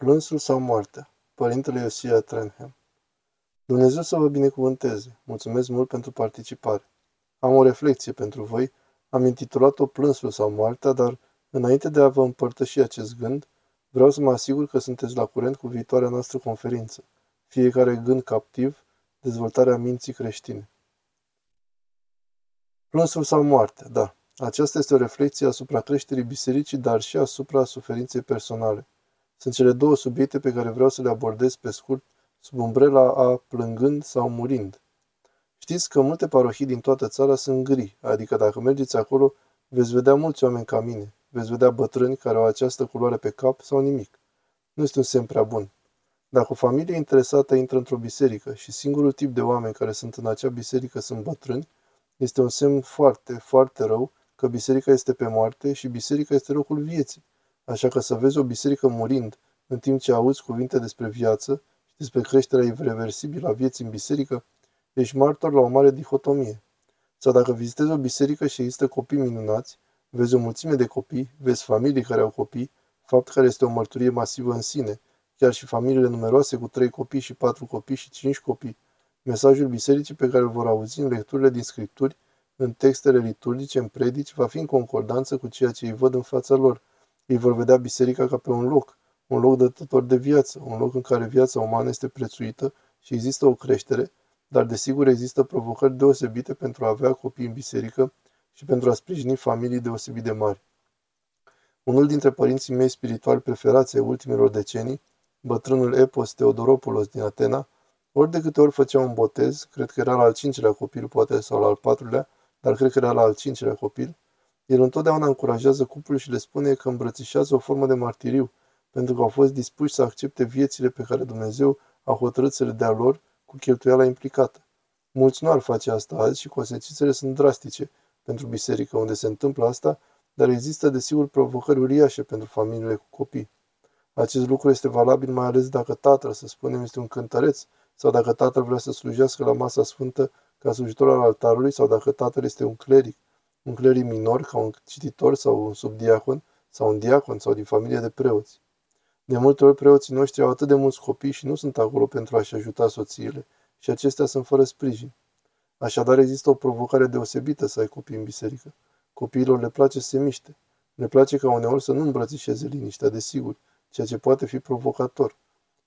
Plânsul sau moartea? Părintele Iosia Trenham Dumnezeu să vă binecuvânteze. Mulțumesc mult pentru participare. Am o reflexie pentru voi. Am intitulat-o Plânsul sau moartea, dar înainte de a vă împărtăși acest gând, vreau să mă asigur că sunteți la curent cu viitoarea noastră conferință. Fiecare gând captiv, dezvoltarea minții creștine. Plânsul sau moartea, da. Aceasta este o reflexie asupra creșterii bisericii, dar și asupra suferinței personale. Sunt cele două subiecte pe care vreau să le abordez pe scurt sub umbrela a plângând sau murind. Știți că multe parohii din toată țara sunt gri, adică dacă mergeți acolo, veți vedea mulți oameni ca mine, veți vedea bătrâni care au această culoare pe cap sau nimic. Nu este un semn prea bun. Dacă o familie interesată intră într-o biserică și singurul tip de oameni care sunt în acea biserică sunt bătrâni, este un semn foarte, foarte rău că biserica este pe moarte și biserica este locul vieții. Așa că să vezi o biserică murind, în timp ce auzi cuvinte despre viață și despre creșterea irreversibilă a vieții în biserică, ești martor la o mare dihotomie. Sau dacă vizitezi o biserică și există copii minunați, vezi o mulțime de copii, vezi familii care au copii, fapt care este o mărturie masivă în sine, chiar și familiile numeroase cu trei copii și patru copii și cinci copii. Mesajul bisericii pe care îl vor auzi în lecturile din scripturi, în textele liturgice, în predici, va fi în concordanță cu ceea ce îi văd în fața lor – ei vor vedea biserica ca pe un loc, un loc dătător de viață, un loc în care viața umană este prețuită și există o creștere, dar desigur există provocări deosebite pentru a avea copii în biserică și pentru a sprijini familii deosebit de mari. Unul dintre părinții mei spirituali preferați ai ultimelor decenii, bătrânul Epos Teodoropoulos din Atena, ori de câte ori făcea un botez, cred că era la al cincilea copil, poate sau la al patrulea, dar cred că era la al cincilea copil, el întotdeauna încurajează cuplul și le spune că îmbrățișează o formă de martiriu, pentru că au fost dispuși să accepte viețile pe care Dumnezeu a hotărât să le dea lor cu cheltuiala implicată. Mulți nu ar face asta azi și consecințele sunt drastice pentru biserică unde se întâmplă asta, dar există desigur provocări uriașe pentru familiile cu copii. Acest lucru este valabil mai ales dacă tatăl, să spunem, este un cântăreț sau dacă tatăl vrea să slujească la masa sfântă ca slujitor al altarului sau dacă tatăl este un cleric un cleric minor, ca un cititor sau un subdiacon, sau un diacon sau din familie de preoți. De multe ori preoții noștri au atât de mulți copii și nu sunt acolo pentru a-și ajuta soțiile și acestea sunt fără sprijin. Așadar există o provocare deosebită să ai copii în biserică. Copiilor le place să se miște. Le place ca uneori să nu îmbrățișeze liniștea, desigur, ceea ce poate fi provocator.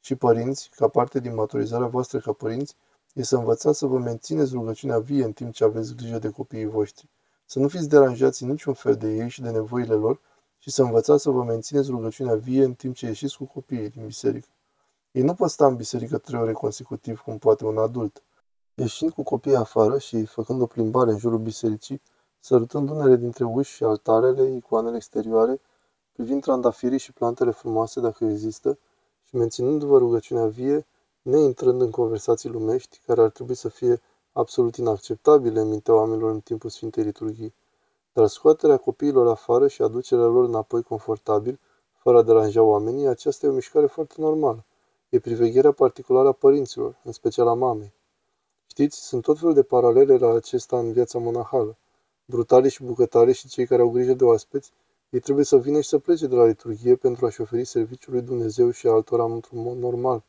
Și părinți, ca parte din maturizarea voastră ca părinți, e să învățați să vă mențineți rugăciunea vie în timp ce aveți grijă de copiii voștri. Să nu fiți deranjați în niciun fel de ei și de nevoile lor și să învățați să vă mențineți rugăciunea vie în timp ce ieșiți cu copiii din biserică. Ei nu pot sta în biserică trei ore consecutiv cum poate un adult. Ieșind cu copiii afară și făcând o plimbare în jurul bisericii, sărutând unele dintre uși și altarele, icoanele exterioare, privind trandafirii și plantele frumoase dacă există și menținându-vă rugăciunea vie, neintrând în conversații lumești care ar trebui să fie absolut inacceptabile în mintea oamenilor în timpul Sfintei Liturghii, dar scoaterea copiilor afară și aducerea lor înapoi confortabil, fără a deranja oamenii, aceasta e o mișcare foarte normală. E privegherea particulară a părinților, în special a mamei. Știți, sunt tot felul de paralele la acesta în viața monahală. Brutalii și bucătarii și cei care au grijă de oaspeți, ei trebuie să vină și să plece de la liturghie pentru a-și oferi serviciul lui Dumnezeu și altora într-un mod normal.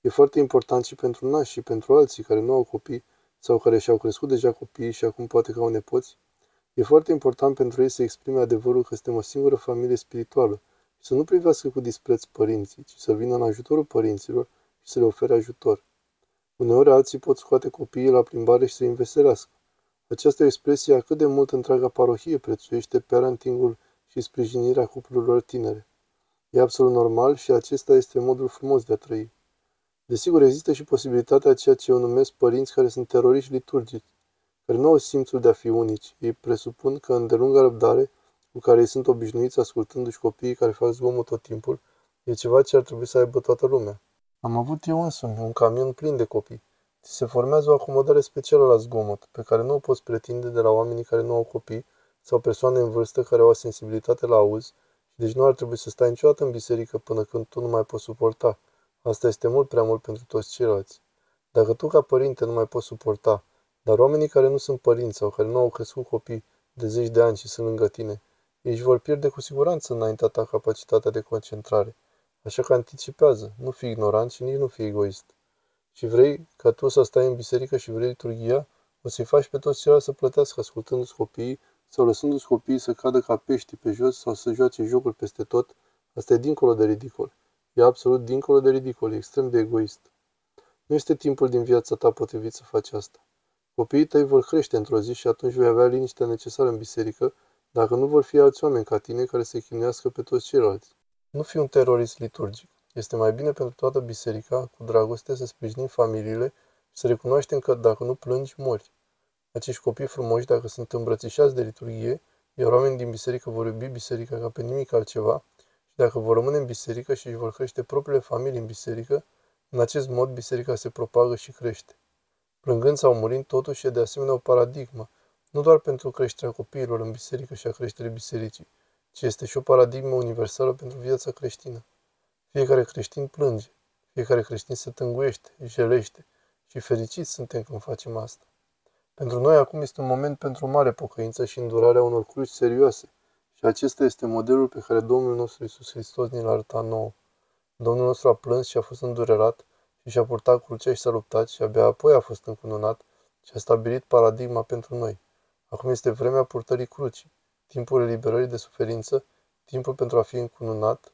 E foarte important și pentru nași și pentru alții care nu au copii sau care și-au crescut deja copiii și acum poate că au nepoți, e foarte important pentru ei să exprime adevărul că suntem o singură familie spirituală și să nu privească cu dispreț părinții, ci să vină în ajutorul părinților și să le ofere ajutor. Uneori alții pot scoate copiii la plimbare și să îi înveselească. Această expresie a cât de mult întreaga parohie prețuiește parentingul și sprijinirea cuplurilor tinere. E absolut normal și acesta este modul frumos de a trăi. Desigur, există și posibilitatea ceea ce eu numesc părinți care sunt teroriști liturgici, care nu au simțul de a fi unici. Ei presupun că îndelunga răbdare cu care ei sunt obișnuiți ascultându-și copiii care fac zgomot tot timpul, e ceva ce ar trebui să aibă toată lumea. Am avut eu însumi un camion plin de copii. Ți se formează o acomodare specială la zgomot, pe care nu o poți pretinde de la oamenii care nu au copii sau persoane în vârstă care au o sensibilitate la auz și deci nu ar trebui să stai niciodată în biserică până când tu nu mai poți suporta. Asta este mult prea mult pentru toți ceilalți. Dacă tu ca părinte nu mai poți suporta, dar oamenii care nu sunt părinți sau care nu au crescut copii de zeci de ani și sunt lângă tine, ei își vor pierde cu siguranță înaintea ta capacitatea de concentrare. Așa că anticipează, nu fi ignorant și nici nu fi egoist. Și vrei ca tu să stai în biserică și vrei liturghia, o să-i faci pe toți ceilalți să plătească ascultându-ți copiii sau lăsându-ți copiii să cadă ca pești pe jos sau să joace jocuri peste tot, asta e dincolo de ridicol. E absolut dincolo de ridicol, e extrem de egoist. Nu este timpul din viața ta potrivit să faci asta. Copiii tăi vor crește într-o zi și atunci vei avea liniștea necesară în biserică, dacă nu vor fi alți oameni ca tine care să chinuiască pe toți ceilalți. Nu fi un terorist liturgic. Este mai bine pentru toată biserica, cu dragoste, să sprijinim familiile și să recunoaștem că dacă nu plângi, mori. Acești copii frumoși, dacă sunt îmbrățișați de liturghie, iar oamenii din biserică vor iubi biserica ca pe nimic altceva, și dacă vor rămâne în biserică și își vor crește propriile familii în biserică, în acest mod biserica se propagă și crește. Plângând sau murind, totuși e de asemenea o paradigmă, nu doar pentru creșterea copiilor în biserică și a creșterii bisericii, ci este și o paradigmă universală pentru viața creștină. Fiecare creștin plânge, fiecare creștin se tânguiește, jelește și fericiți suntem când facem asta. Pentru noi acum este un moment pentru o mare pocăință și îndurarea unor cruci serioase și acesta este modelul pe care Domnul nostru Isus Hristos ne-l arăta nouă. Domnul nostru a plâns și a fost îndurerat și și-a purtat crucea și s-a luptat și abia apoi a fost încununat și a stabilit paradigma pentru noi. Acum este vremea purtării crucii, timpul eliberării de suferință, timpul pentru a fi încununat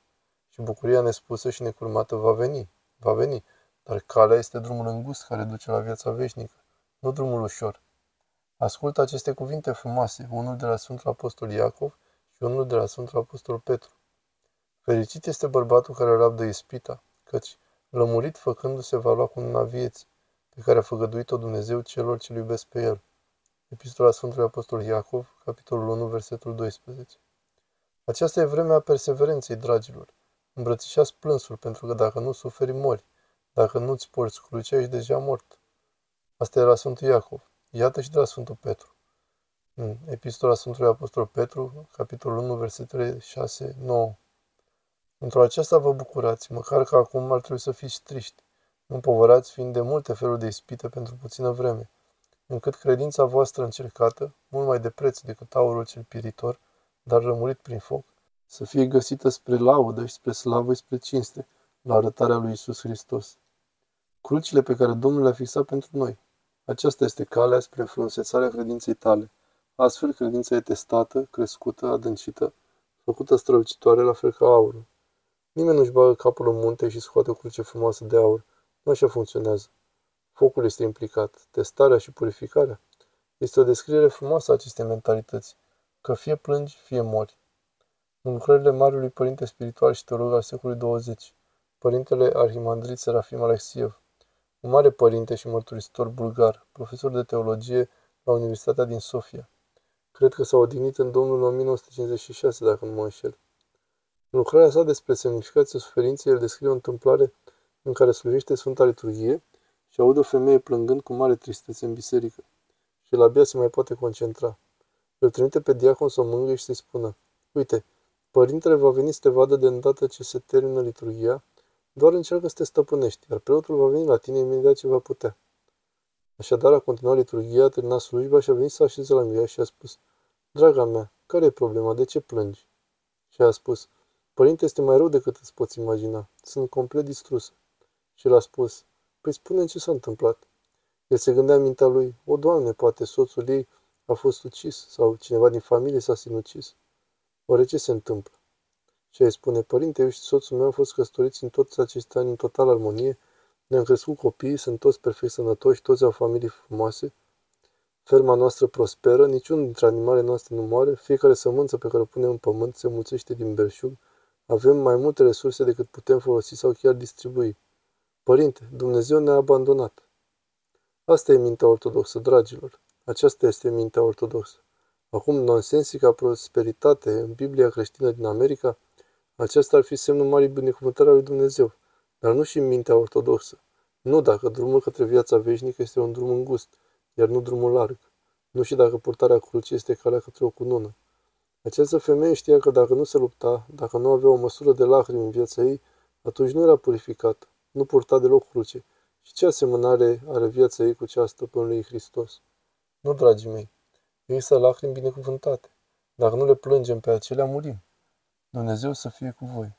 și bucuria nespusă și necurmată va veni, va veni, dar calea este drumul îngust care duce la viața veșnică, nu drumul ușor. Ascultă aceste cuvinte frumoase, unul de la Sfântul Apostol Iacov și unul de la Sfântul Apostol Petru. Fericit este bărbatul care rabdă ispita, căci, lămurit făcându-se, va lua cu una vieții, pe care a făgăduit-o Dumnezeu celor ce iubesc pe el. Epistola Sfântului Apostol Iacov, capitolul 1, versetul 12. Aceasta e vremea perseverenței, dragilor. Îmbrățișați plânsul, pentru că dacă nu suferi, mori. Dacă nu-ți porți crucea, ești deja mort. Asta era Sfântul Iacov. Iată și de la Sfântul Petru. În Epistola Sfântului Apostol Petru, capitolul 1, versetele 6-9. Într-o aceasta vă bucurați, măcar că acum ar trebui să fiți triști, împovărați fiind de multe feluri de ispite pentru puțină vreme, încât credința voastră încercată, mult mai de preț decât aurul cel piritor, dar rămurit prin foc, să fie găsită spre laudă și spre slavă și spre cinste, la arătarea lui Isus Hristos. Crucile pe care Domnul le-a fixat pentru noi. Aceasta este calea spre frunsețarea credinței tale. Astfel, credința e testată, crescută, adâncită, făcută strălucitoare la fel ca aurul. Nimeni nu-și bagă capul în munte și scoate o cruce frumoasă de aur. Nu așa funcționează. Focul este implicat. Testarea și purificarea. Este o descriere frumoasă a acestei mentalități, că fie plângi, fie mori. În lucrările Marelui Părinte Spiritual și Teolog al secolului 20, Părintele Arhimandrit Serafim Alexiev, un mare părinte și mărturisitor bulgar, profesor de teologie la Universitatea din Sofia. Cred că s-a odihnit în Domnul în 1956, dacă nu mă înșel. În lucrarea sa despre semnificația suferinței, el descrie o întâmplare în care slujește Sfânta Liturghie și aude o femeie plângând cu mare tristețe în biserică. Și el abia se mai poate concentra. Îl trimite pe diacon să o mângâie și să-i spună, Uite, părintele va veni să te vadă de îndată ce se termină liturghia, doar încearcă să te stăpânești, iar preotul va veni la tine imediat ce va putea. Așadar, a continuat liturghia, a terminat slujba și a venit să așeze la ea și a spus, Draga mea, care e problema? De ce plângi? Și a spus, Părinte, este mai rău decât îți poți imagina. Sunt complet distrusă. Și el a spus, Păi spune ce s-a întâmplat. El se gândea în mintea lui, o, Doamne, poate soțul ei a fost ucis sau cineva din familie s-a sinucis. Oare ce se întâmplă? Și îi spune, părinte, eu și soțul meu au fost căsătoriți în toți acești ani în total armonie, ne-am crescut copii, sunt toți perfect sănătoși, toți au familii frumoase, ferma noastră prosperă, niciun dintre animalele noastre nu moare, fiecare sămânță pe care o punem în pământ se mulțește din belșug, avem mai multe resurse decât putem folosi sau chiar distribui. Părinte, Dumnezeu ne-a abandonat. Asta e mintea ortodoxă, dragilor. Aceasta este mintea ortodoxă. Acum, nonsensica prosperitate în Biblia creștină din America, aceasta ar fi semnul marii binecuvântări a lui Dumnezeu, dar nu și în mintea ortodoxă. Nu dacă drumul către viața veșnică este un drum îngust, iar nu drumul larg. Nu și dacă purtarea crucii este calea către o cunună. Această femeie știa că dacă nu se lupta, dacă nu avea o măsură de lacrimi în viața ei, atunci nu era purificată, nu purta deloc cruce. Și ce asemănare are viața ei cu cea a stăpânului Hristos? Nu, dragii mei, există lacrimi binecuvântate. Dacă nu le plângem pe acelea, murim. Dumnezeu să fie cu voi.